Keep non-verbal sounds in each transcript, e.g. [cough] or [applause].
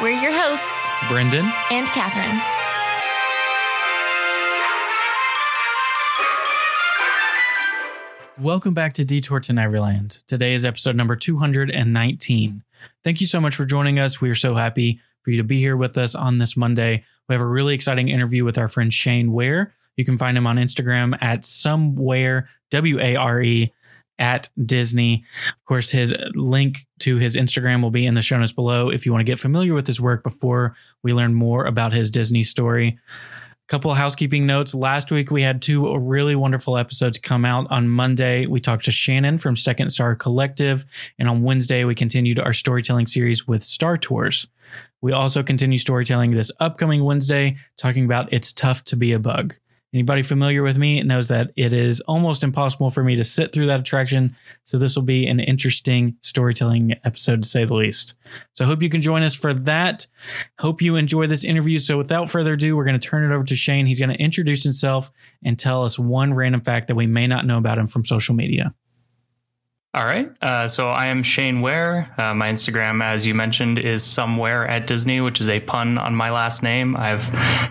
We're your hosts, Brendan and Catherine. Welcome back to Detour to Neverland. Today is episode number 219. Thank you so much for joining us. We are so happy for you to be here with us on this Monday. We have a really exciting interview with our friend Shane Ware. You can find him on Instagram at somewhere, W A R E, at Disney. Of course, his link to his Instagram will be in the show notes below if you want to get familiar with his work before we learn more about his Disney story. A couple of housekeeping notes. Last week we had two really wonderful episodes come out. On Monday, we talked to Shannon from Second Star Collective, and on Wednesday we continued our storytelling series with Star Tours. We also continue storytelling this upcoming Wednesday, talking about It's Tough to Be a Bug. Anybody familiar with me knows that it is almost impossible for me to sit through that attraction. So this will be an interesting storytelling episode to say the least. So I hope you can join us for that. Hope you enjoy this interview. So without further ado, we're going to turn it over to Shane. He's going to introduce himself and tell us one random fact that we may not know about him from social media. All right. Uh, so I am Shane Ware. Uh, my Instagram, as you mentioned, is somewhere at Disney, which is a pun on my last name. I've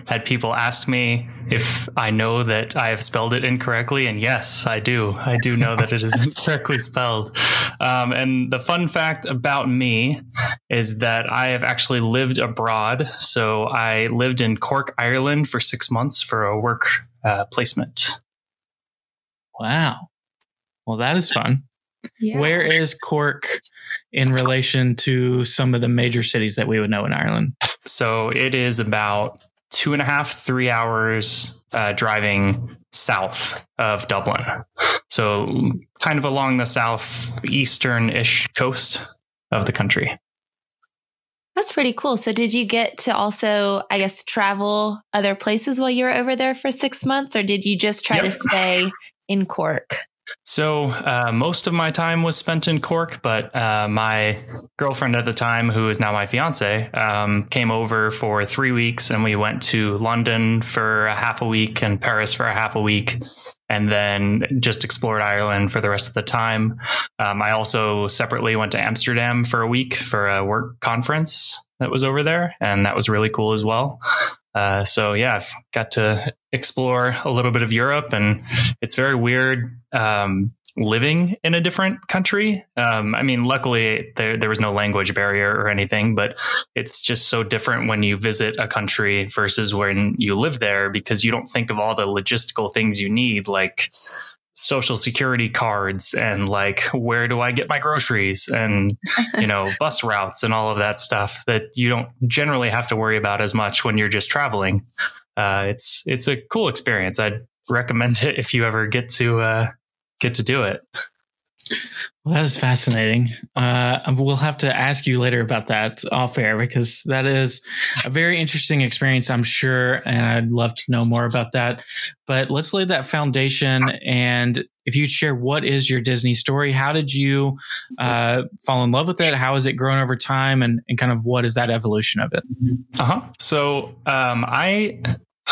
had people ask me if I know that I have spelled it incorrectly, and yes, I do. I do know that it is [laughs] incorrectly spelled. Um, and the fun fact about me is that I have actually lived abroad. So I lived in Cork, Ireland, for six months for a work uh, placement. Wow. Well, that is fun. Yeah. Where is Cork in relation to some of the major cities that we would know in Ireland? So it is about two and a half, three hours uh, driving south of Dublin. So kind of along the southeastern ish coast of the country. That's pretty cool. So, did you get to also, I guess, travel other places while you were over there for six months, or did you just try Yep. to stay in Cork? So uh, most of my time was spent in Cork, but uh, my girlfriend at the time, who is now my fiance, um, came over for three weeks, and we went to London for a half a week and Paris for a half a week, and then just explored Ireland for the rest of the time. Um, I also separately went to Amsterdam for a week for a work conference that was over there, and that was really cool as well. Uh, so yeah, I've got to explore a little bit of Europe, and it's very weird um, living in a different country. Um, I mean, luckily there there was no language barrier or anything, but it's just so different when you visit a country versus when you live there because you don't think of all the logistical things you need, like social security cards and like where do I get my groceries and you know [laughs] bus routes and all of that stuff that you don't generally have to worry about as much when you're just traveling. Uh, it's it's a cool experience. I'd recommend it if you ever get to uh, get to do it. Well, that is fascinating. Uh, we'll have to ask you later about that off air because that is a very interesting experience, I'm sure, and I'd love to know more about that. But let's lay that foundation. And if you'd share what is your Disney story, how did you uh, fall in love with it? How has it grown over time, and, and kind of what is that evolution of it? Uh huh. So um, I.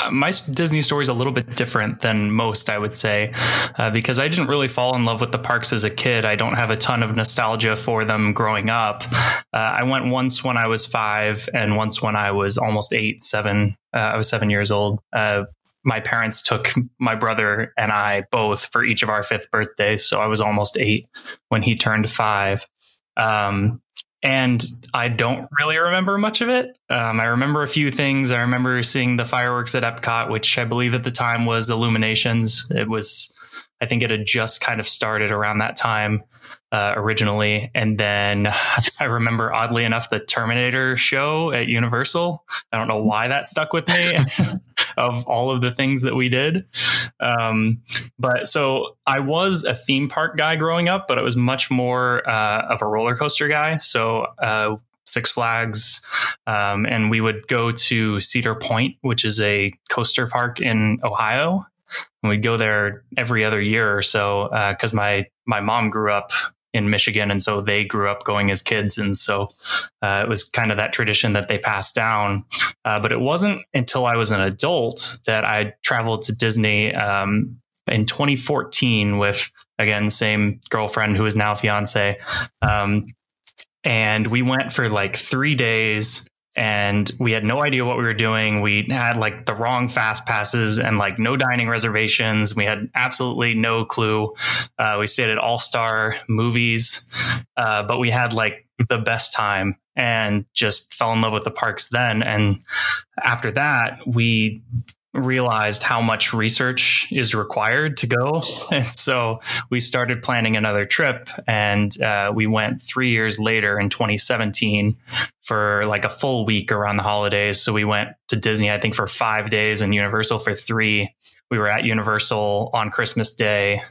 uh, My Disney story is a little bit different than most, I would say, uh, because I didn't really fall in love with the parks as a kid. I don't have a ton of nostalgia for them growing up. Uh, I went once when I was five, and once when I was almost eight, seven. Uh, I was seven years old. Uh, my parents took my brother and I both for each of our fifth birthdays. So I was almost eight when he turned five. Um, and I don't really remember much of it. Um, I remember a few things. I remember seeing the fireworks at Epcot, which I believe at the time was Illuminations. It was, I think it had just kind of started around that time uh, originally. And then [laughs] I remember, oddly enough, the Terminator show at Universal. I don't know why that stuck with me [laughs] of all of the things that we did. Um, but so I was a theme park guy growing up, but I was much more uh, of a roller coaster guy. So, uh, Six Flags, Um, and we would go to Cedar Point, which is a coaster park in Ohio. And we'd go there every other year or so because my my mom grew up in Michigan, and so they grew up going as kids, and so uh, it was kind of that tradition that they passed down. Uh, but it wasn't until I was an adult that I traveled to Disney um, in 2014 with again same girlfriend who is now fiance, um, and we went for like three days and we had no idea what we were doing. We had like the wrong fast passes and like no dining reservations. We had absolutely no clue. Uh, we stayed at All Star Movies, uh, but we had like the best time and just fell in love with the parks then. And after that, we realized how much research is required to go. [laughs] And so we started planning another trip. And uh, we went three years later in 2017 for like a full week around the holidays. So we went to Disney, I think, for five days and Universal for three. We were at Universal on Christmas Day.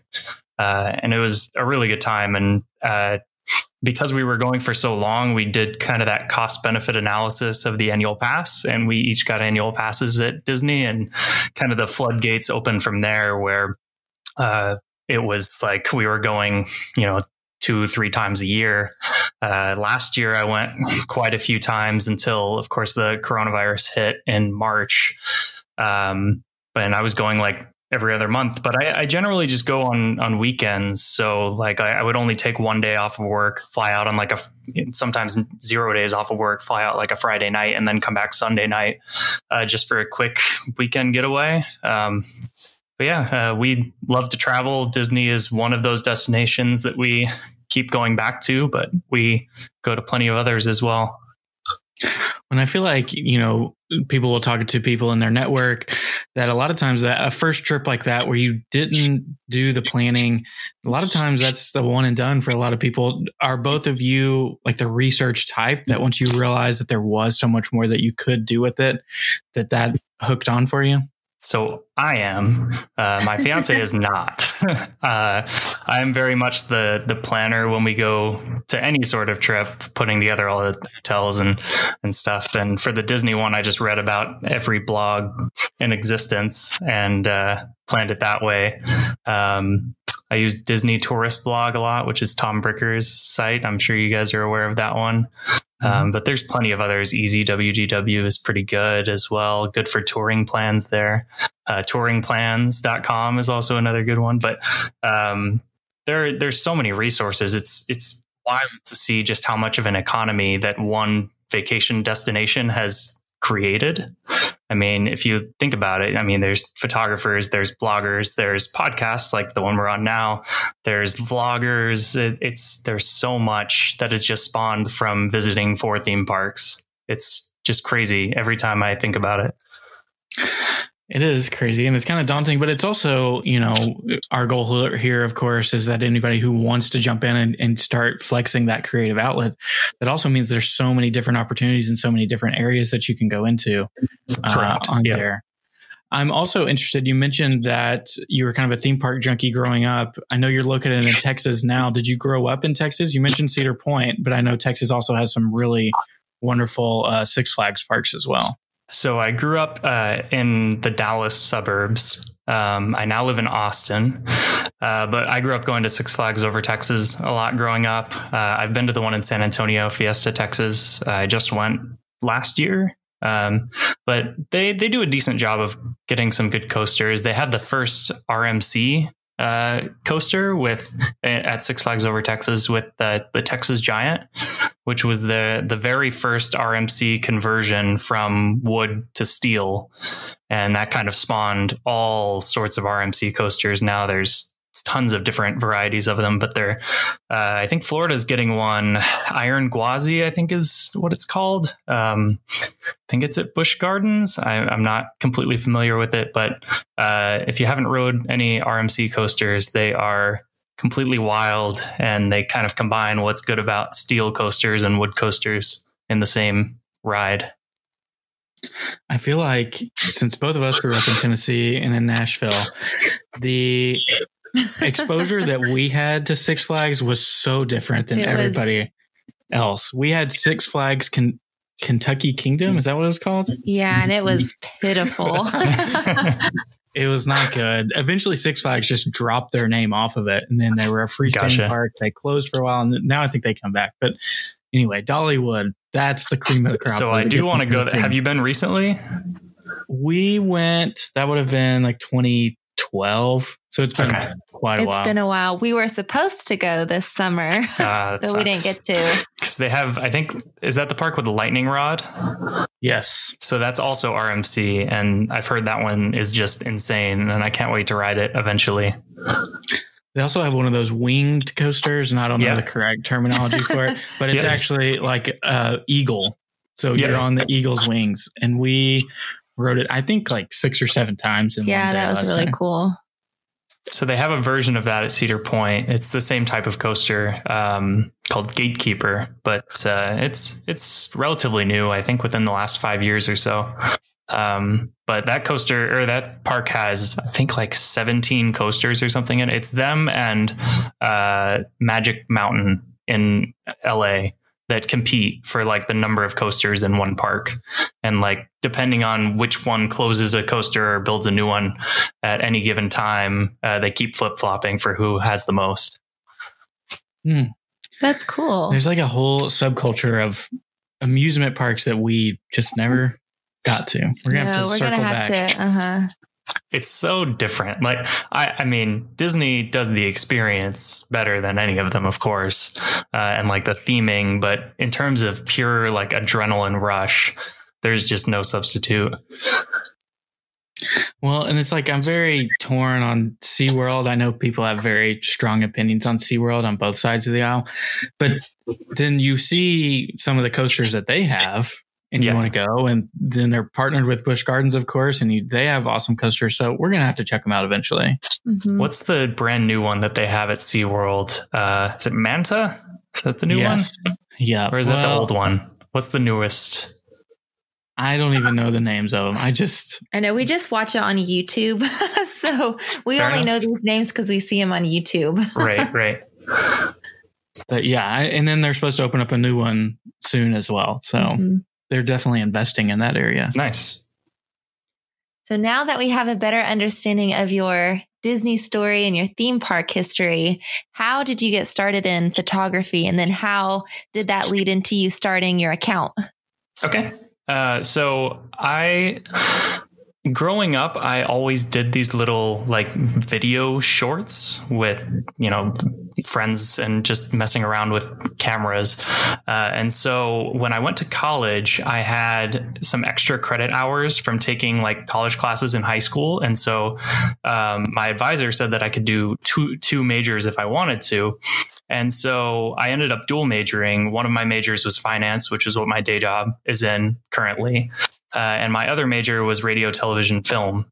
Uh, and it was a really good time. And uh, because we were going for so long, we did kind of that cost benefit analysis of the annual pass, and we each got annual passes at Disney, and kind of the floodgates opened from there, where uh, it was like we were going, you know, two, three times a year. Uh, last year, I went quite a few times until, of course, the coronavirus hit in March. Um, and I was going like every other month, but I, I, generally just go on on weekends. So like I, I, would only take one day off of work, fly out on like a sometimes zero days off of work, fly out like a Friday night, and then come back Sunday night, uh, just for a quick [laughs] weekend getaway. Um, but yeah, uh, we love to travel. Disney is one of those destinations that we keep going back to, but we go to plenty of others as well. And I feel like, you know, people will talk to people in their network that a lot of times that a first trip like that where you didn't do the planning, a lot of times that's the one and done for a lot of people. Are both of you like the research type that once you realize that there was so much more that you could do with it, that that hooked on for you? So I am. Uh, my fiance is [laughs] not. [laughs] uh, I'm very much the the planner when we go to any sort of trip, putting together all the hotels and and stuff. And for the Disney one, I just read about every blog in existence and uh, planned it that way. Um, I use Disney Tourist Blog a lot, which is Tom Bricker's site. I'm sure you guys are aware of that one. Um, mm-hmm. but there's plenty of others. Easy WDW is pretty good as well. Good for touring plans there. Uh, touringplans.com is also another good one. But um, there, there's so many resources. It's it's wild to see just how much of an economy that one vacation destination has created. I mean, if you think about it, I mean, there's photographers, there's bloggers, there's podcasts like the one we're on now, there's vloggers. It, it's there's so much that has just spawned from visiting four theme parks. It's just crazy every time I think about it. It is crazy and it's kind of daunting, but it's also, you know, our goal here, of course, is that anybody who wants to jump in and, and start flexing that creative outlet, that also means there's so many different opportunities and so many different areas that you can go into uh, on yeah. there. I'm also interested. You mentioned that you were kind of a theme park junkie growing up. I know you're located in Texas now. Did you grow up in Texas? You mentioned Cedar Point, but I know Texas also has some really wonderful uh, Six Flags parks as well. So I grew up uh, in the Dallas suburbs. Um, I now live in Austin, uh, but I grew up going to Six Flags over Texas a lot growing up. Uh, I've been to the one in San Antonio, Fiesta, Texas. I just went last year. Um, but they they do a decent job of getting some good coasters. They had the first RMC uh, coaster with at Six Flags Over Texas with the the Texas Giant, which was the the very first RMC conversion from wood to steel, and that kind of spawned all sorts of RMC coasters. Now there's tons of different varieties of them, but they're, uh, I think Florida's getting one. Iron Gwazi, I think is what it's called. Um, I think it's at Busch Gardens. I, am not completely familiar with it, but uh, if you haven't rode any RMC coasters, they are completely wild and they kind of combine what's good about steel coasters and wood coasters in the same ride. I feel like since both of us grew up in Tennessee and in Nashville, the exposure that we had to Six Flags was so different than it everybody was... else. We had Six Flags con- Kentucky Kingdom. Is that what it was called? Yeah, and it was pitiful. [laughs] [laughs] It was not good. Eventually, Six Flags just dropped their name off of it, and then they were a freestanding Gotcha. park. They closed for a while, and now I think they come back. But anyway, Dollywood, that's the cream of the crop. so I do want to go. thing. Have you been recently? We went. That would have been like 2012. So it's been Okay. quite a it's while. It's been a while. We were supposed to go this summer, [laughs] Uh, but we didn't get to. because they have. I think is that the park with the lightning rod. yes. So that's also RMC, and I've heard that one is just insane, and I can't wait to ride it eventually. They also have one of those winged coasters, and I don't know the correct terminology for it, [laughs] but it's Yeah. actually like uh eagle. So Yeah. you're on the eagle's wings, and we rode it. I think like six or seven times. In Yeah, one day that was really time. cool. So they have a version of that at Cedar Point. It's the same type of coaster um, called Gatekeeper, but uh, it's it's relatively new. I think within the last five years or so. Um, but that coaster or that park has I think like 17 coasters or something, and it's them and uh, Magic Mountain in LA that compete for like the number of coasters in one park and like depending on which one closes a coaster or builds a new one at any given time uh, they keep flip-flopping for who has the most That's cool. There's like a whole subculture of amusement parks that we just never got to. We're gonna have to circle gonna have back. to. Uh huh. It's so different like i i mean disney does the experience better than any of them of course uh, and like the theming but in terms of pure like adrenaline rush there's just no substitute Well, and it's like I'm very torn on SeaWorld. I know people have very strong opinions on SeaWorld on both sides of the aisle. But then you see some of the coasters that they have and Yeah. you want to go and then they're partnered with Busch Gardens of course and you, they have awesome coasters. So we're going to have to check them out eventually. Mhm. what's the brand new one that they have at seaworld uh is it manta is that the new yes. Yeah. one or is that the old one what's the newest I don't even know the names of them. I just I know we just watch it on YouTube, [laughs] so we Fair only enough. know these names because we see them on YouTube. [laughs] right right but yeah, I, and then they're supposed to open up a new one soon as well. So Mhm. They're definitely investing in that area. nice So now that we have a better understanding of your Disney story and your theme park history, how did you get started in photography? And then how did that lead into you starting your account? Okay. Uh, so I, growing up, I always did these little like video shorts with, you know, friends and just messing around with cameras. Uh, and so when I went to college, I had some extra credit hours from taking like college classes in high school. And so um, my advisor said that I could do two, two majors if I wanted to. And so I ended up dual majoring. One of my majors was finance, which is what my day job is in currently. Uh, and my other major was radio, television, film.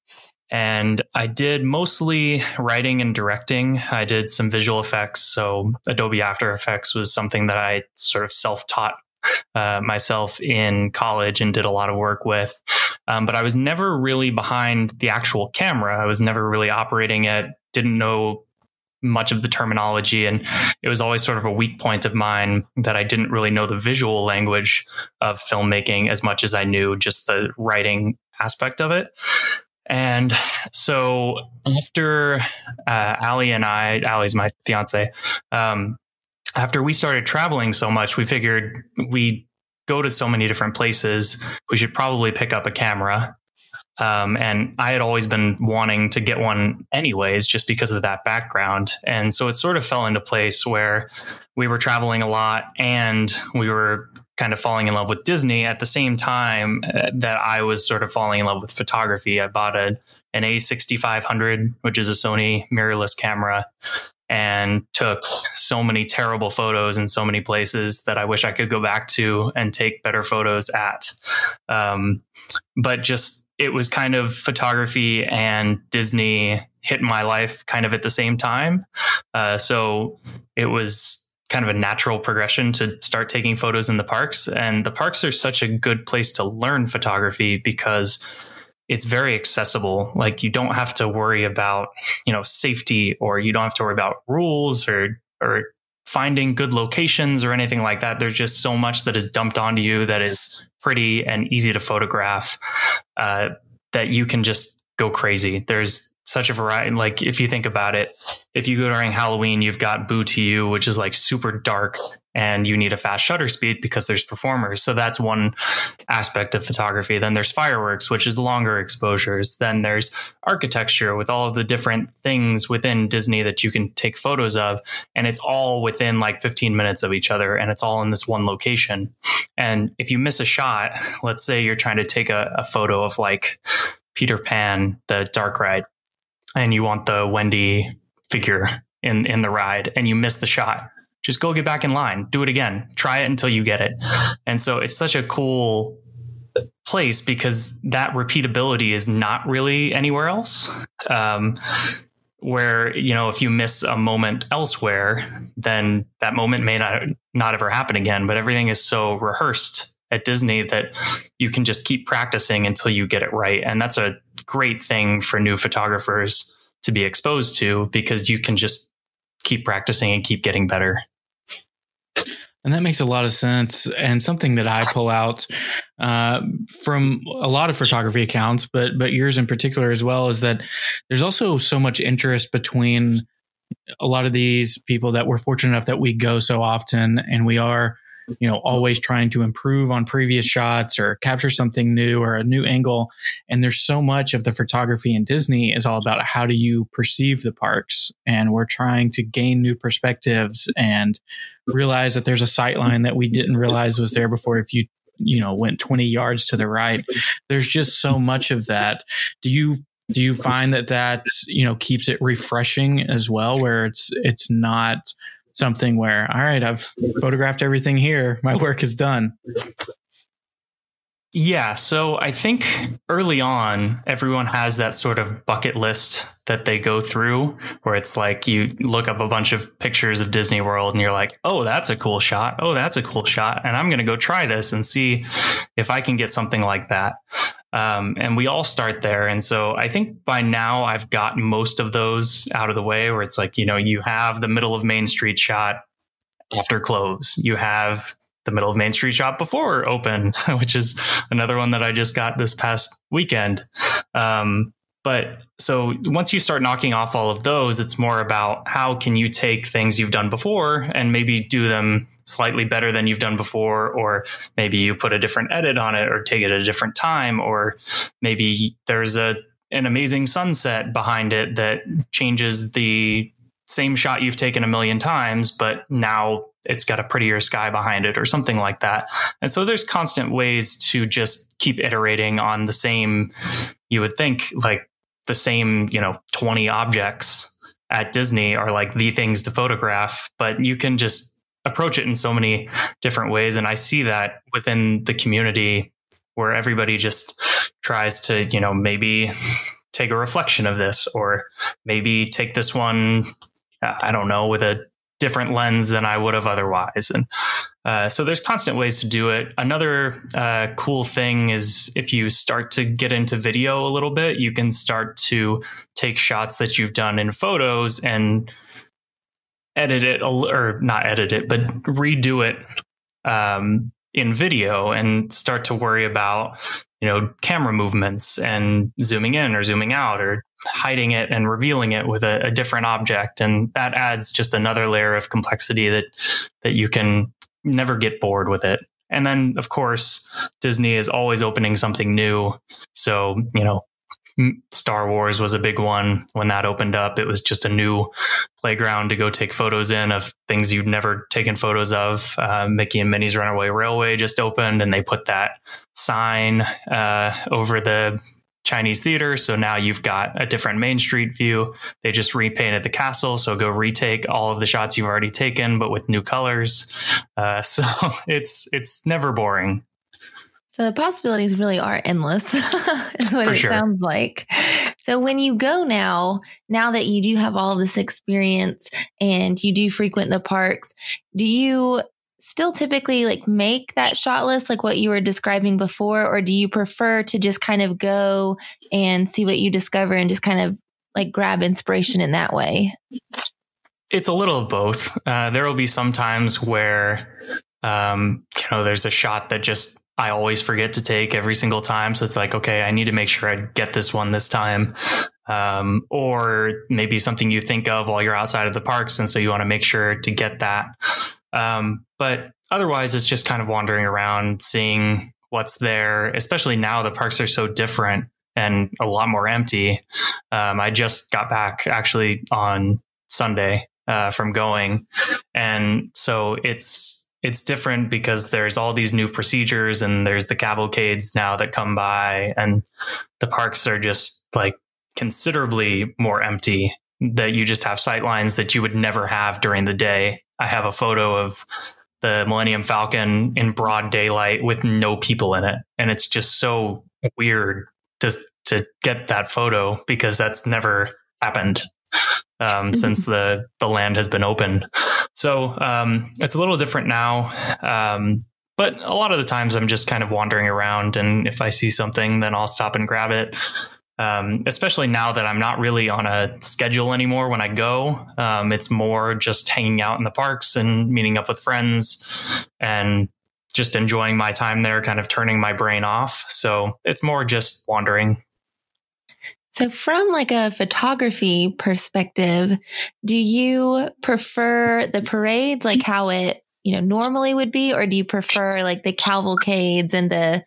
And I did mostly writing and directing. I did some visual effects. So Adobe After Effects was something that I sort of self taught [laughs] uh, myself in college and did a lot of work with. Um, but I was never really behind the actual camera. I was never really operating it, didn't know much of the terminology. And it was always sort of a weak point of mine that I didn't really know the visual language of filmmaking as much as I knew just the writing aspect of it. And so after uh, Ali and I, Ali's my fiance, um, after we started traveling so much, we figured we go to so many different places. We should probably pick up a camera. Um, and I had always been wanting to get one anyways, just because of that background. And so it sort of fell into place where we were traveling a lot and we were kind of falling in love with Disney at the same time uh, that I was sort of falling in love with photography. I bought a, an A6500, which is a Sony mirrorless camera, and took so many terrible photos in so many places that I wish I could go back to and take better photos at. Um, but just it was kind of photography and Disney hit my life kind of at the same time. Uh, so it was kind of a natural progression to start taking photos in the parks. And the parks are such a good place to learn photography because it's very accessible. Like you don't have to worry about, you know, safety or you don't have to worry about rules or, or finding good locations or anything like that. There's just so much that is dumped onto you that is pretty and easy to photograph uh, that you can just go crazy. There's such a variety. Like if you think about it, if you go during Halloween, you've got Boo to You, which is like super dark and you need a fast shutter speed because there's performers. So that's one aspect of photography. Then there's fireworks, which is longer exposures. Then there's architecture with all of the different things within Disney that you can take photos of. And it's all within like 15 minutes of each other and it's all in this one location. And if you miss a shot, let's say you're trying to take a, a photo of like Peter Pan, the dark ride, and you want the Wendy figure in, in the ride and you miss the shot just go get back in line, do it again, try it until you get it. And so it's such a cool place because that repeatability is not really anywhere else. Um, where you know if you miss a moment elsewhere, then that moment may not not ever happen again. But everything is so rehearsed at Disney that you can just keep practicing until you get it right, and that's a great thing for new photographers to be exposed to because you can just keep practicing and keep getting better. And that makes a lot of sense. And something that I pull out uh, from a lot of photography accounts, but but yours in particular as well, is that there's also so much interest between a lot of these people that we're fortunate enough that we go so often, and we are you know always trying to improve on previous shots or capture something new or a new angle. And there's so much of the photography in disney is all about how do you perceive the parks. And we're trying to gain new perspectives and realize that there's a sight line that we didn't realize was there before if you you know went 20 yards to the right. There's just so much of that. Do you do you find that that you know keeps it refreshing as well where it's it's not something where, all right, I've photographed everything here. My work is done. Yeah. So I think early on, everyone has that sort of bucket list that they go through where it's like you look up a bunch of pictures of Disney World and you're like, oh, that's a cool shot. Oh, that's a cool shot. And I'm going to go try this and see if I can get something like that. Um, and we all start there. And so I think by now I've got most of those out of the way where it's like, you know, you have the middle of Main Street shot after close. You have the middle of Main Street shop before open, [laughs] which is another one that I just got this past weekend. Um, but so once you start knocking off all of those, it's more about how can you take things you've done before and maybe do them slightly better than you've done before, or maybe you put a different edit on it or take it at a different time, or maybe there's a an amazing sunset behind it that changes the same shot you've taken a million times, but now it's got a prettier sky behind it or something like that. And so there's constant ways to just keep iterating on the same, you would think like the same, you know, 20 objects at Disney are like the things to photograph, but you can just approach it in so many different ways. And I see that within the community where everybody just tries to, you know, maybe take a reflection of this or maybe take this one, I don't know, with a different lens than I would have otherwise. And uh, so there's constant ways to do it. Another uh, cool thing is if you start to get into video a little bit, you can start to take shots that you've done in photos and edit it or not edit it, but redo it um, in video and start to worry about you know camera movements and zooming in or zooming out or hiding it and revealing it with a, a different object and that adds just another layer of complexity that that you can never get bored with it and then of course disney is always opening something new so you know Star Wars was a big one when that opened up. It was just a new playground to go take photos in of things you'd never taken photos of. Uh, Mickey and Minnie's Runaway Railway just opened, and they put that sign uh, over the Chinese theater. So now you've got a different Main Street view. They just repainted the castle. So go retake all of the shots you've already taken, but with new colors. Uh, [laughs] so it's it's never boring. So the possibilities really are endless, [laughs] is what For it sure. sounds like. So when you go now, now that you do have all of this experience and you do frequent the parks, do you still typically like make that shot list like what you were describing before, or do you prefer to just kind of go and see what you discover and just kind of like grab inspiration in that way? it's a little of both. Uh, there will be some times where, um, you know, there's a shot that just I always forget to take every single time. So it's like, okay, I need to make sure I get this one this time. Um, or maybe something you think of while you're outside of the parks. And so you want to make sure to get that. Um, but otherwise, it's just kind of wandering around, seeing what's there, especially now the parks are so different and a lot more empty. Um, I just got back actually on Sunday uh, from going, and so it's it's different because there's all these new procedures and there's the cavalcades now that come by, and the parks are just like considerably more empty. That you just have sight lines that you would never have during the day. I have a photo of the Millennium Falcon in broad daylight with no people in it, and it's just so weird to to get that photo because that's never happened um, [laughs] since the the land has been open. So um, it's a little different now. Um, but a lot of the times I'm just kind of wandering around, and if I see something, then I'll stop and grab it. Um, especially now that I'm not really on a schedule anymore when I go. Um, it's more just hanging out in the parks and meeting up with friends and just enjoying my time there, kind of turning my brain off. So it's more just wandering. So, from like a photography perspective, do you prefer the parades, like how it you know normally would be, or do you prefer like the cavalcades and the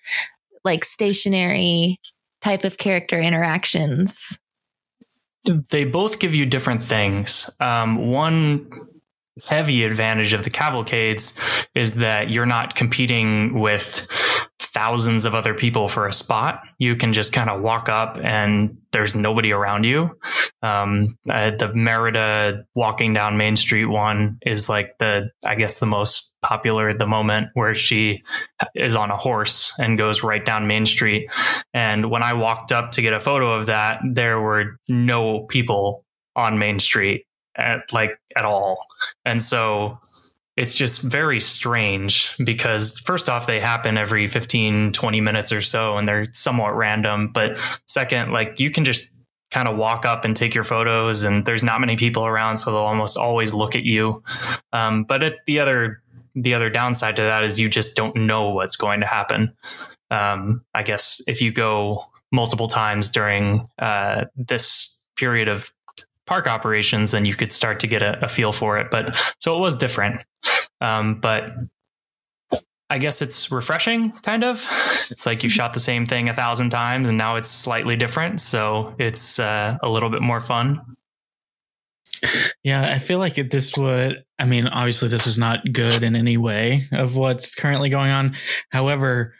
like stationary type of character interactions? They both give you different things. Um, one heavy advantage of the cavalcades is that you're not competing with thousands of other people for a spot. You can just kind of walk up and there's nobody around you. Um, uh, the Merida walking down Main Street one is like the, I guess, the most popular at the moment where she is on a horse and goes right down Main Street. And when I walked up to get a photo of that, there were no people on Main Street at like at all. And so it's just very strange because first off they happen every 15 20 minutes or so and they're somewhat random. But second like you can just kind of walk up and take your photos and there's not many people around so they'll almost always look at you. Um, but it, the other the other downside to that is you just don't know what's going to happen. Um, i guess if you go multiple times during uh, this period of park operations and you could start to get a, a feel for it. But so it was different. Um, but I guess it's refreshing, kind of. It's like you shot the same thing a thousand times and now it's slightly different. So it's uh, a little bit more fun. Yeah, I feel like this would, I mean, obviously, this is not good in any way of what's currently going on. However,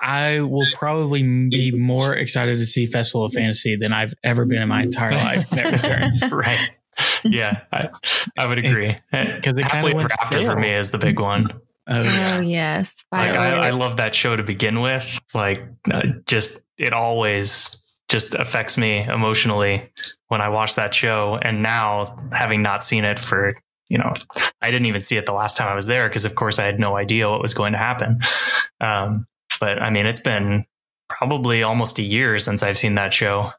I will probably be [laughs] more excited to see Festival of Fantasy than I've ever been in my entire life. [laughs] returns. [laughs] right. Yeah, I, I would agree. Because it Happily Ever After for me is the big one. Oh, yeah. oh yes, like I, I, love that show to begin with. Like, uh, just it always just affects me emotionally when I watch that show. And now, having not seen it for you know, I didn't even see it the last time I was there because, of course, I had no idea what was going to happen. Um, but I mean, it's been probably almost a year since I've seen that show.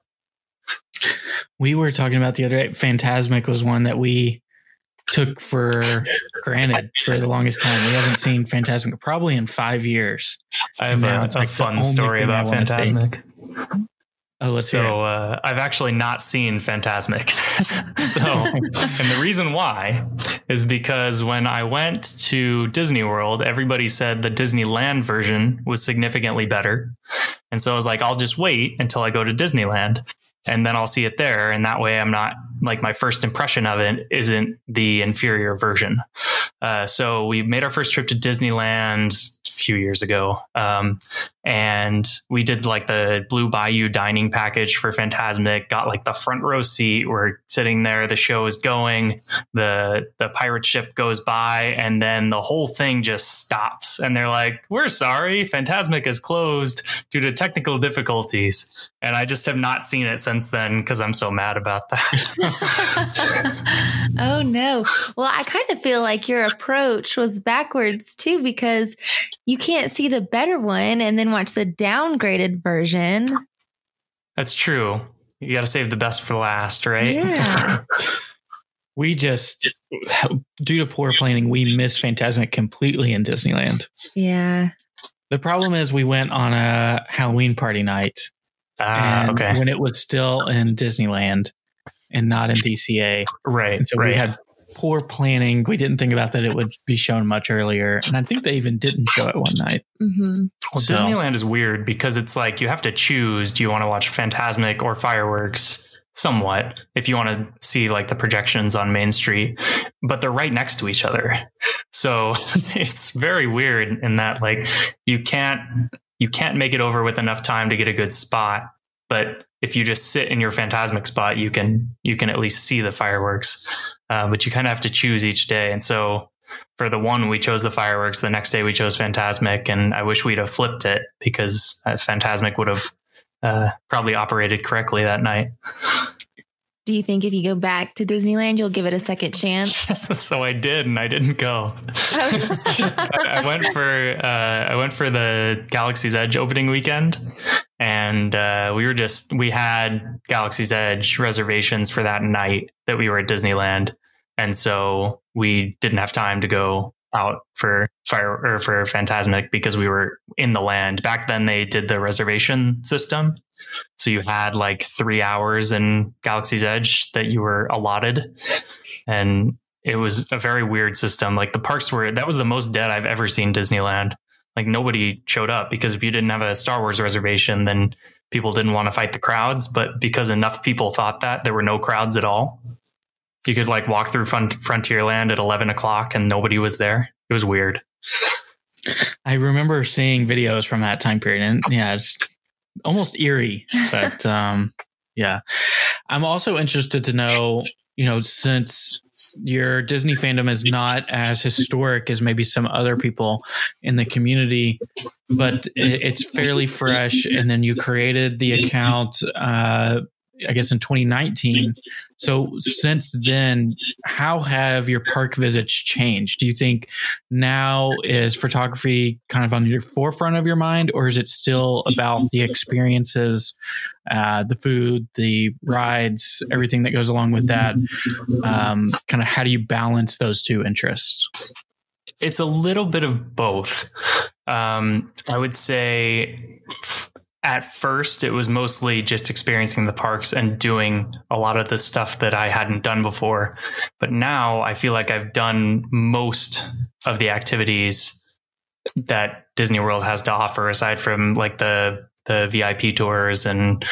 We were talking about the other day. Fantasmic was one that we took for [laughs] granted for the longest time. We haven't seen Fantasmic probably in five years. I have a, a like fun story about Fantasmic. Oh, so uh, I've actually not seen Fantasmic. [laughs] so, and the reason why is because when I went to Disney World, everybody said the Disneyland version was significantly better, and so I was like, I'll just wait until I go to Disneyland and then I'll see it there. And that way I'm not like my first impression of it isn't the inferior version. Uh, so we made our first trip to Disneyland a few years ago. Um, and we did like the Blue Bayou dining package for Fantasmic, got like the front row seat. We're sitting there, the show is going, the, the pirate ship goes by, and then the whole thing just stops. And they're like, We're sorry, Fantasmic is closed due to technical difficulties. And I just have not seen it since then because I'm so mad about that. [laughs] [laughs] oh, no. Well, I kind of feel like your approach was backwards too because you can't see the better one and then watch the downgraded version. That's true. You got to save the best for last, right? Yeah. [laughs] we just due to poor planning, we missed Fantasmic completely in Disneyland. Yeah. The problem is we went on a Halloween party night. Ah, okay. When it was still in Disneyland and not in DCA. right. And so right. we had poor planning. We didn't think about that it would be shown much earlier. And I think they even didn't show it one night. hmm Well, So- Disneyland is weird because it's like you have to choose do you want to watch Fantasmic or fireworks somewhat if you want to see like the projections on Main Street, but they're right next to each other. So [laughs] it's very weird in that like you can't you can't make it over with enough time to get a good spot, but if you just sit in your Fantasmic spot, you can you can at least see the fireworks. Uh, but you kind of have to choose each day, and so for the one we chose the fireworks the next day we chose fantasmic and i wish we'd have flipped it because uh, fantasmic would have uh, probably operated correctly that night Do you think if you go back to Disneyland, you'll give it a second chance? [laughs] so i did and i didn't go [laughs] I, went for uh, i went for the galaxy's edge opening weekend and uh, we were just we had galaxy's edge reservations for that night that we were at disneyland and so we didn't have time to go out for fire or for fantasmic because we were in the land back then they did the reservation system so you had like three hours in galaxy's edge that you were allotted. And it was a very weird system. Like the parks were that was the most dead i've ever seen disneyland. Like nobody showed up because if you didn't have a star wars reservation then people didn't want to fight the crowds. But because enough people thought that there were no crowds at all. You could like walk through front, frontierland at 11 o'clock and nobody was there. It was weird. I remember seeing videos from that time period, and yeah, it's almost eerie. But [laughs] um, yeah, I'm also interested to know, you know, since your Disney fandom is not as historic as maybe some other people in the community, but it's fairly fresh. And then you created the account, uh, I guess in 2019. So since then, how have your park visits changed? Do you think now is photography kind of on your forefront of your mind, or is it still about the experiences, uh, the food, the rides, everything that goes along with that? Um, kind of how do you balance those two interests? it's a little bit of both. Um, I would say at first it was mostly just experiencing the parks and doing a lot of the stuff that I hadn't done before. But now I feel like I've done most of the activities that Disney World has to offer, aside from like the the VIP tours and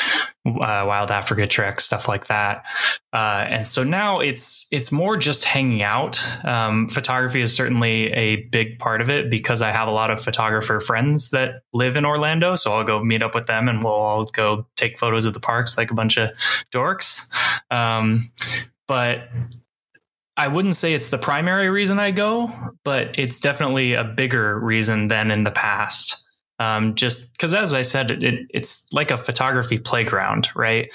uh, Wild Africa Trek stuff like that. Uh, and so now it's it's more just hanging out. Um, photography is certainly a big part of it because I have a lot of photographer friends that live in Orlando. So I'll go meet up with them and we'll all go take photos of the parks like a bunch of dorks. Um, but I wouldn't say it's the primary reason I go, but it's definitely a bigger reason than in the past. Um, just because, as I said, it, it, it's like a photography playground, right?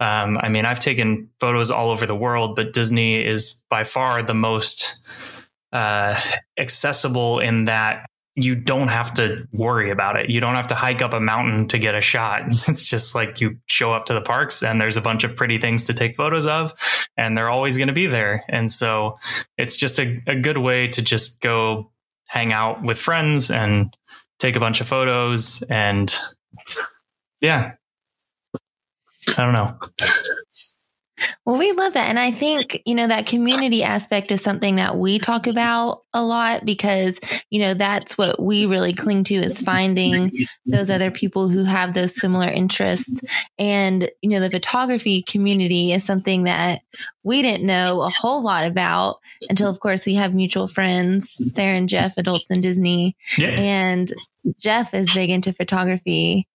Um, I mean, I've taken photos all over the world, but Disney is by far the most uh, accessible in that you don't have to worry about it. You don't have to hike up a mountain to get a shot. [laughs] It's just like you show up to the parks and there's a bunch of pretty things to take photos of, and they're always going to be there. And so it's just a, a good way to just go hang out with friends and take a bunch of photos. And yeah, I don't know. Well, we love that. And I think, you know, that community aspect is something that we talk about a lot because, you know, that's what we really cling to is finding those other people who have those similar interests. And, you know, the photography community is something that we didn't know a whole lot about until, of course, we have mutual friends, Sarah and Jeff, adults in Disney. Yeah. And Jeff is big into photography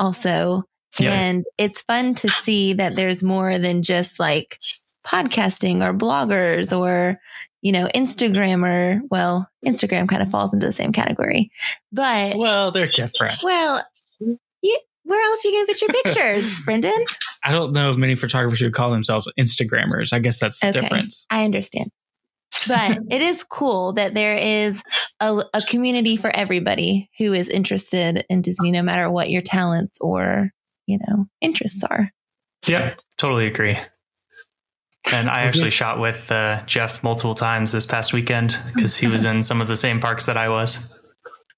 also. Yeah. And it's fun to see that there's more than just like podcasting or bloggers or, you know, Instagrammer. Well, Instagram kind of falls into the same category. But, Well, they're different. well, you, where else are you going to put your [laughs] pictures, Brendan? I don't know if many photographers would call themselves Instagrammers. I guess that's the Okay. difference. I understand. But [laughs] it is cool that there is a, a community for everybody who is interested in Disney, no matter what your talents or, you know, interests are. Yeah, totally agree. And I actually shot with uh, Jeff multiple times this past weekend because he was [laughs] in some of the same parks that I was.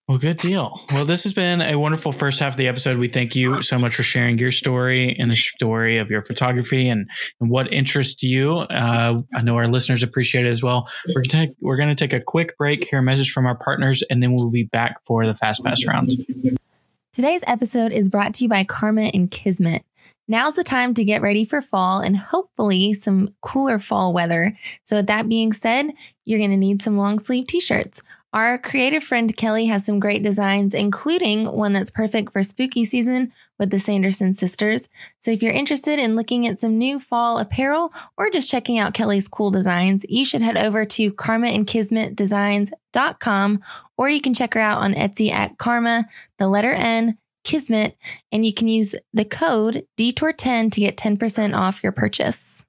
Well, good deal. Well, this has been a wonderful first half of the episode. We thank you so much for sharing your story and the story of your photography and, and what interests you. Uh, I know our listeners appreciate it as well. We're gonna we're going to take a quick break, hear a message from our partners, and then we'll be back for the fast pass round. Today's episode is brought to you by Karma and Kismet. Now's the time to get ready for fall and hopefully some cooler fall weather. So, with that being said, you're going to need some long sleeve t shirts. Our creative friend Kelly has some great designs, including one that's perfect for spooky season with the Sanderson sisters. So if you're interested in looking at some new fall apparel or just checking out Kelly's cool designs, you should head over to karmaandkismetdesigns.com or you can check her out on Etsy at karma, the letter N, Kismet, and you can use the code DETOUR10 to get 10% off your purchase.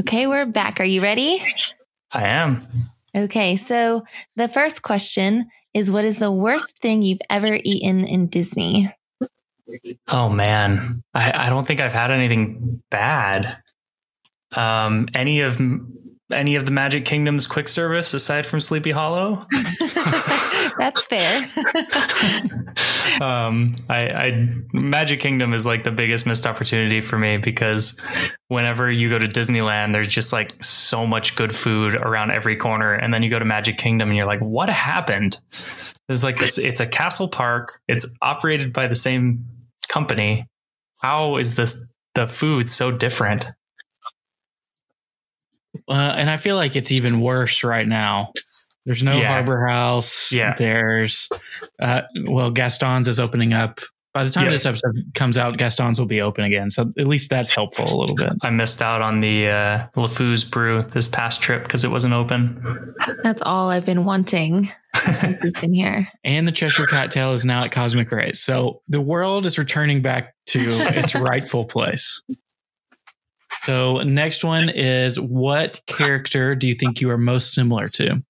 Okay, we're back. Are you ready? I am. Okay, so the first question is what is the worst thing you've ever eaten in Disney? Oh man, I, I don't think I've had anything bad. Um, any of any of the Magic Kingdom's quick service aside from Sleepy Hollow? [laughs] [laughs] That's fair. [laughs] um, I, I Magic Kingdom is like the biggest missed opportunity for me because whenever you go to Disneyland, there's just like so much good food around every corner, and then you go to Magic Kingdom and you're like, what happened? There's like this. It's a castle park. It's operated by the same company. How is this the food so different? Uh, and I feel like it's even worse right now. There's no Yeah. Harbor House. Yeah. There's, uh, well, Gaston's is opening up. By the time Yeah. this episode comes out, Gaston's will be open again. So at least that's helpful a little bit. I missed out on the uh, LeFou's brew this past trip because it wasn't open. That's all I've been wanting since we've been here. [laughs] And the Cheshire [laughs] Cat Tail is now at Cosmic Rays. So the world is returning back to its [laughs] rightful place. So next one is what character do you think you are most similar to?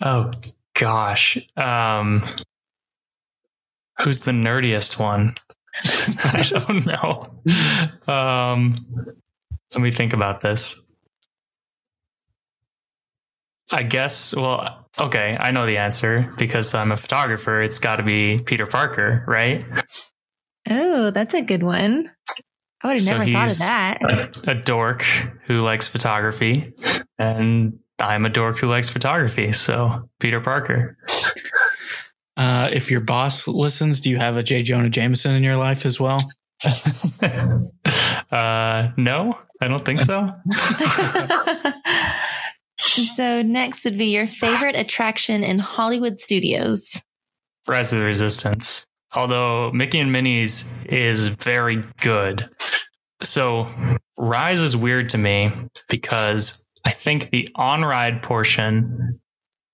Oh gosh. Um, who's the nerdiest one? [laughs] I don't know. Um, let me think about this. I guess, well, okay, I know the answer because I'm a photographer. It's got to be Peter Parker, right? Oh, that's a good one. I would have So never thought of he's that. A, a dork who likes photography, and I'm a dork who likes photography. So Peter Parker. Uh, if your boss listens, do you have a J. Jonah Jameson in your life as well? [laughs] uh, no, I don't think so. [laughs] so next would be your favorite attraction in Hollywood studios. Rise of the Resistance. Although Mickey and Minnie's is very good. So Rise is weird to me because I think the on ride portion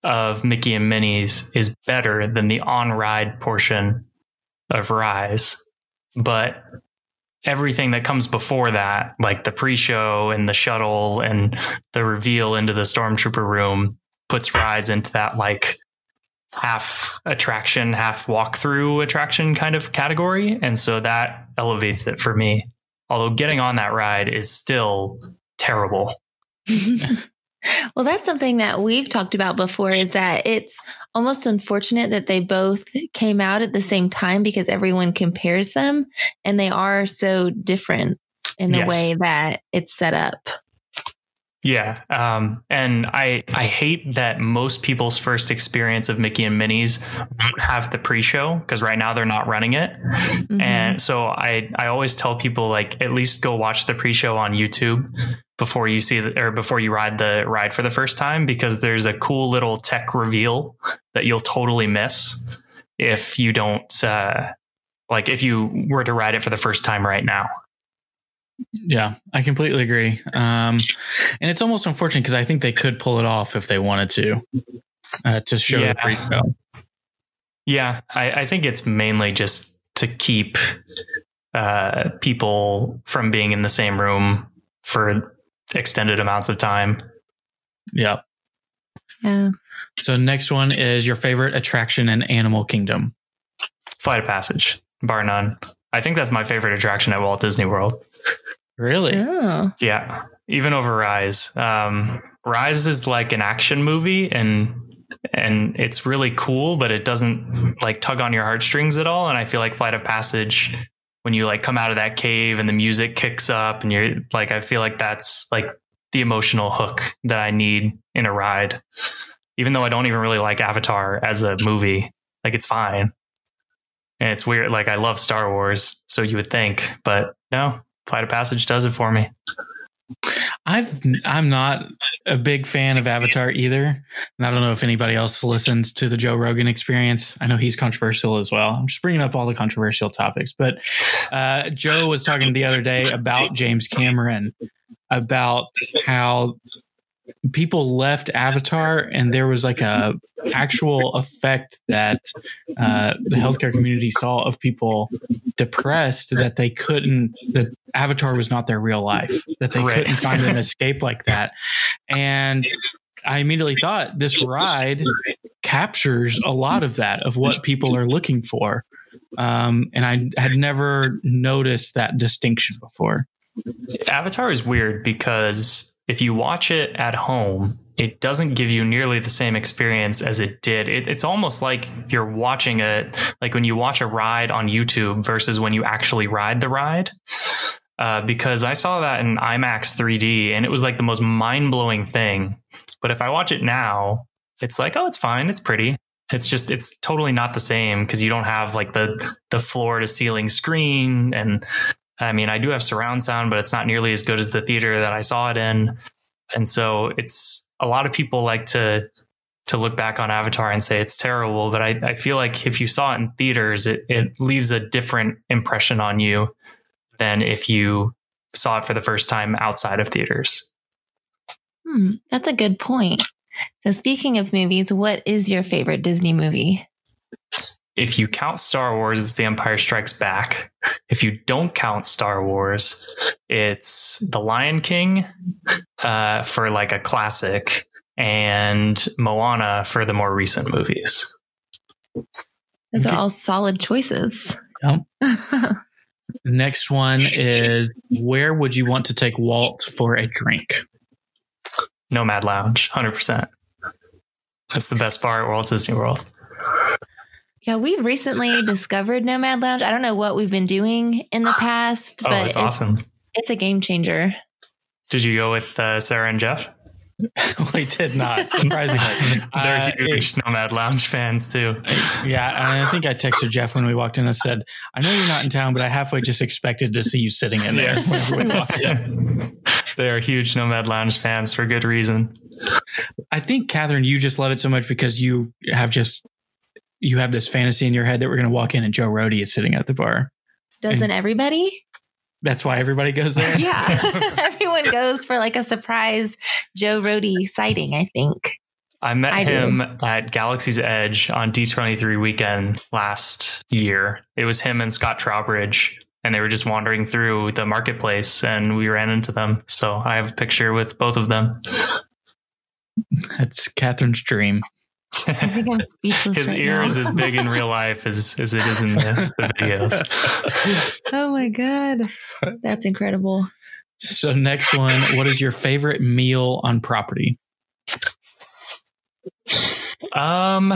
of Mickey and Minnie's is better than the on ride portion of Rise. But everything that comes before that, like the pre show and the shuttle and the reveal into the stormtrooper room, puts Rise into that like half attraction, half walkthrough attraction kind of category. And so that elevates it for me. Although getting on that ride is still terrible. [laughs] well, that's something that we've talked about before is that it's almost unfortunate that they both came out at the same time because everyone compares them and they are so different in the Yes. way that it's set up. Yeah. Um, and I I hate that most people's first experience of Mickey and Minnie's won't have the pre-show because right now they're not running it. Mhm. And so I I always tell people like at least go watch the pre-show on YouTube before you see the, or before you ride the ride for the first time because there's a cool little tech reveal that you'll totally miss if you don't uh like if you were to ride it for the first time right now. Yeah, I completely agree. Um, and it's almost unfortunate because I think they could pull it off if they wanted to, uh, to show Yeah. the pre-show. Yeah, I, I think it's mainly just to keep uh, people from being in the same room for extended amounts of time. Yeah. Yeah. So next one is your favorite attraction in Animal Kingdom. Flight of Passage, bar none. I think that's my favorite attraction at Walt Disney World. Really? Oh. Yeah, even over Rise. Um, Rise is like an action movie, and and it's really cool, but it doesn't like tug on your heartstrings at all. And I feel like Flight of Passage, when you like come out of that cave and the music kicks up, and you're like, I feel like that's like the emotional hook that I need in a ride. Even though I don't even really like Avatar as a movie, like it's fine. And it's weird. Like I love Star Wars, so you would think, but no, Flight of Passage does it for me. I've I'm not a big fan of Avatar either, and I don't know if anybody else listens to the Joe Rogan Experience. I know he's controversial as well. I'm just bringing up all the controversial topics, but uh, Joe was talking the other day about James Cameron about how people left Avatar, and there was like a actual effect that uh, the healthcare community saw of people depressed that they couldn't that Avatar was not their real life, that they Right. couldn't find an [laughs] escape like that, and. I immediately thought this ride captures a lot of that of what people are looking for, um, and I had never noticed that distinction before. Avatar is weird because if you watch it at home, it doesn't give you nearly the same experience as it did. It, it's almost like you're watching it, like when you watch a ride on YouTube versus when you actually ride the ride. Uh, because I saw that in IMAX 3D and it was like the most mind blowing thing. But if I watch it now, it's like, oh, it's fine. It's pretty. It's just, it's totally not the same because you don't have like the, the floor to ceiling screen and I mean, I do have surround sound, but it's not nearly as good as the theater that I saw it in. And so it's a lot of people like to to look back on Avatar and say it's terrible, but I, I feel like if you saw it in theaters, it, it leaves a different impression on you than if you saw it for the first time outside of theaters. Hmm, that's a good point. So, speaking of movies, what is your favorite Disney movie? If you count Star Wars, it's The Empire Strikes Back. If you don't count Star Wars, it's The Lion King uh, for like a classic and Moana for the more recent movies. Those Okay. are all solid choices. Yep. [laughs] Next one is where would you want to take Walt for a drink? Nomad Lounge, 100%. That's the best bar at Walt Disney World. Yeah, we've recently discovered Nomad Lounge. I don't know what we've been doing in the past, Oh, but it's awesome. it's a game changer. Did you go with uh, Sarah and Jeff? [laughs] we did not, surprisingly. [laughs] They're Uh, huge Nomad Lounge fans too. yeah, and I think I texted Jeff when we walked in and said, I know you're not in town, but I halfway just expected to see you sitting in there [laughs] whenever we walked in. they are huge Nomad Lounge fans for good reason. I think, Catherine, you just love it so much because you have just you have this fantasy in your head that we're going to walk in and Joe Rohde is sitting at the bar. Doesn't everybody? That's why everybody goes there. [laughs] Yeah. [laughs] Everyone goes for like a surprise Joe Rohde sighting, I think. I met I do. him at Galaxy's Edge on D23 weekend last year. It was him and Scott Trowbridge, and they were just wandering through the marketplace, and we ran into them. So I have a picture with both of them. That's Catherine's dream. I think I'm speechless. His right ear now. is as big in real life as, as it is in the, the videos. [laughs] Oh my God. That's incredible. So next one, what is your favorite meal on property? Um,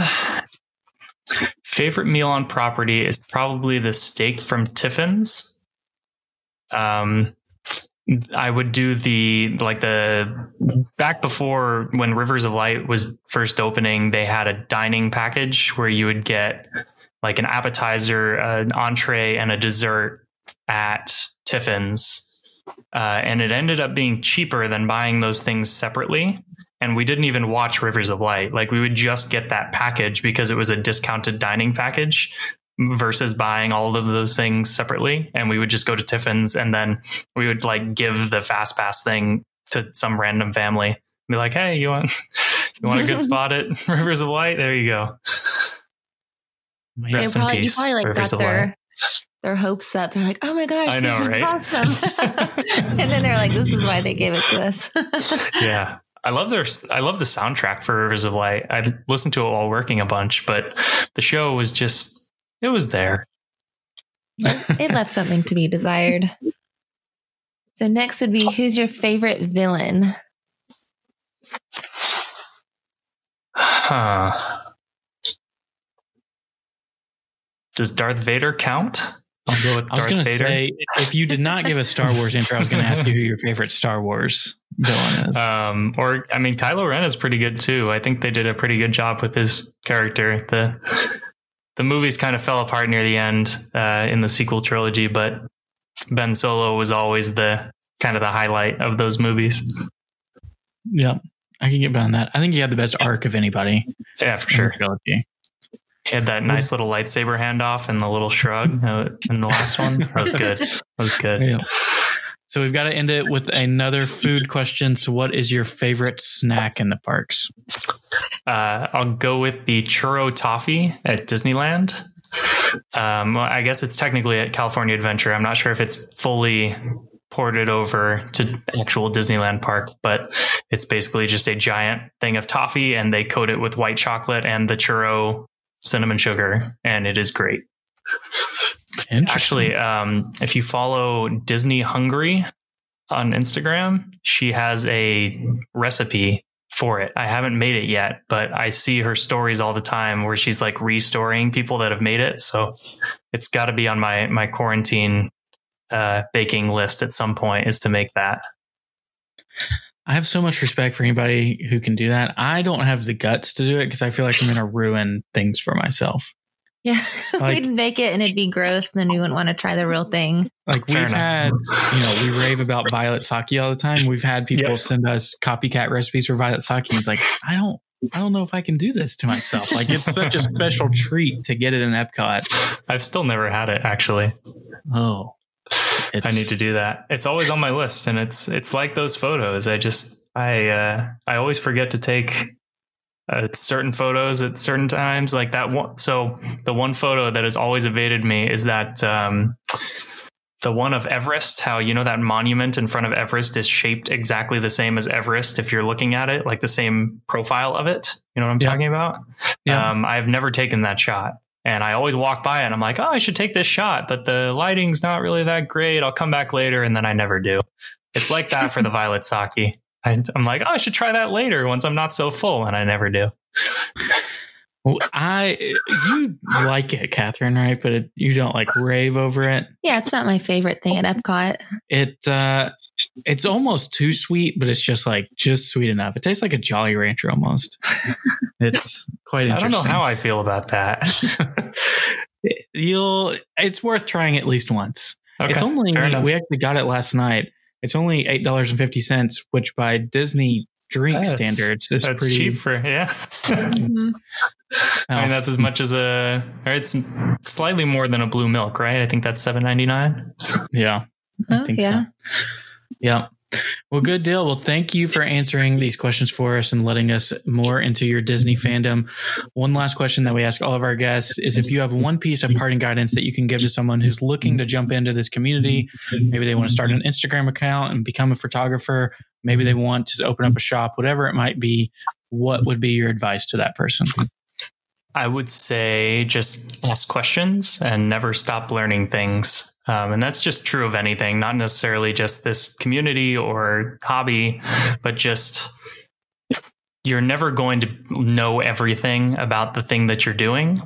favorite meal on property is probably the steak from Tiffin's. Um, I would do the like the back before when Rivers of Light was first opening, they had a dining package where you would get like an appetizer, an entree, and a dessert at Tiffin's. Uh, and it ended up being cheaper than buying those things separately and we didn't even watch Rivers of Light. Like we would just get that package because it was a discounted dining package versus buying all of those things separately. And we would just go to Tiffin's and then we would like give the fast pass thing to some random family. Be like, hey, you want [laughs] you want a good [laughs] spot at Rivers of Light? There you go. Man, Rest in probably, you peace, probably like Rivers got their, Light. their hopes up. They're like, oh my gosh, I know, this is right? awesome. [laughs] and then they're like, this is why they gave it to us. Yeah. I love their I love the soundtrack for Rivers of Light. I listened to it while working a bunch, but the show was just it was there. it left something to be desired. So next would be who's your favorite villain? Huh. Does Darth Vader count? I'll go with I was Darth going to Vader. say, if you did not give a Star Wars intro, I was going to ask you who your favorite Star Wars villain is. Um, or I mean, Kylo Ren is pretty good too. I think they did a pretty good job with his character. The the movies kind of fell apart near the end uh, in the sequel trilogy, but Ben Solo was always the kind of the highlight of those movies. yeah, I can get behind that. I think he had the best arc of anybody. Yeah, for sure. trilogy. He had that nice little lightsaber handoff and the little shrug uh, in the last one. That was good. That was good. Yeah. So we've got to end it with another food question. So, what is your favorite snack in the parks? Uh, I'll go with the churro toffee at Disneyland. Um, well, I guess it's technically at California Adventure. I'm not sure if it's fully ported over to actual Disneyland park, but it's basically just a giant thing of toffee and they coat it with white chocolate and the churro cinnamon sugar, and it is great. Actually, um, if you follow Disney Hungry on Instagram, she has a recipe for it. I haven't made it yet, but I see her stories all the time where she's like restoring people that have made it. So it's got to be on my my quarantine uh, baking list at some point is to make that. I have so much respect for anybody who can do that. I don't have the guts to do it because I feel like I'm going to ruin things for myself. Yeah, [laughs] Like- we'd make it and it'd be gross, and then we wouldn't want to try the real thing. Like Fair we've enough. had, you know, we rave about violet sake all the time. We've had people Yep. send us copycat recipes for violet sake. And it's like, I don't, I don't know if I can do this to myself. Like it's such a special treat to get it in Epcot. I've still never had it actually. Oh, it's, I need to do that. It's always on my list, and it's it's like those photos. I just I uh, I always forget to take uh, certain photos at certain times. Like that one. So the one photo that has always evaded me is that um, the one of Everest. How you know that monument in front of Everest is shaped exactly the same as Everest if you're looking at it, like the same profile of it. You know what I'm Yeah. talking about? Yeah. Um, I've never taken that shot. And I always walk by it and I'm like, oh, I should take this shot, but the lighting's not really that great. I'll come back later. And then I never do. It's like that for the [laughs] violet sake. I, I'm like, oh, I should try that later once I'm not so full. And I never do. Well, I you like it, Catherine, right? But it, you don't like rave over it. Yeah, it's not my favorite thing at Epcot. It uh it's almost too sweet, but it's just like just sweet enough. It tastes like a Jolly Rancher almost. [laughs] it's quite I don't know how I feel about that. [laughs] You'll. It's worth trying at least once. Okay, it's only fair we actually got it last night. It's only eight dollars and fifty cents, which by Disney drink That's- standards is That's pretty cheap for, yeah. Mhm. [laughs] I mean, that's as much as a, or it's slightly more than a blue milk, right? I think that's seven ninety nine. yeah. I Oh, think yeah. so. Yeah. Well, good deal. Well, thank you for answering these questions for us and letting us more into your Disney fandom. One last question that we ask all of our guests is if you have one piece of parting guidance that you can give to someone who's looking to jump into this community, maybe they want to start an Instagram account and become a photographer, maybe they want to open up a shop, whatever it might be, what would be your advice to that person? I would say just ask questions and never stop learning things. Um, and that's just true of anything, not necessarily just this community or hobby, but just you're never going to know everything about the thing that you're doing.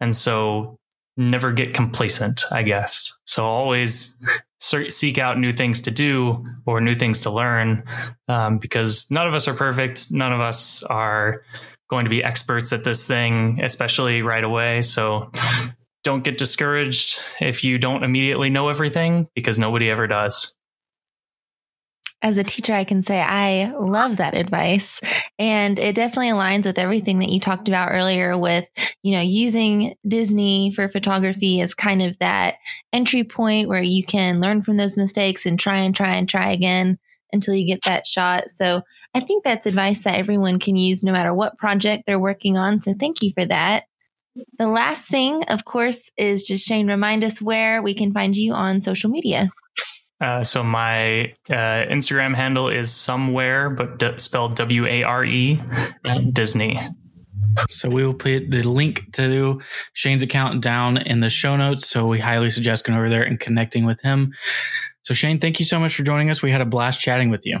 And so never get complacent, I guess. So always seek out new things to do or new things to learn um, because none of us are perfect. None of us are going to be experts at this thing, especially right away. So don't get discouraged if you don't immediately know everything because nobody ever does. As a teacher, I can say I love that advice. And it definitely aligns with everything that you talked about earlier with, you know, using Disney for photography as kind of that entry point where you can learn from those mistakes and try and try and try again until you get that shot. So I think that's advice that everyone can use no matter what project they're working on. So thank you for that. The last thing, of course, is just Shane, remind us where we can find you on social media. Uh, so my uh, Instagram handle is somewhere, but d- spelled W A R E at Disney. So we will put the link to Shane's account down in the show notes. So we highly suggest going over there and connecting with him. So, Shane, thank you so much for joining us. We had a blast chatting with you.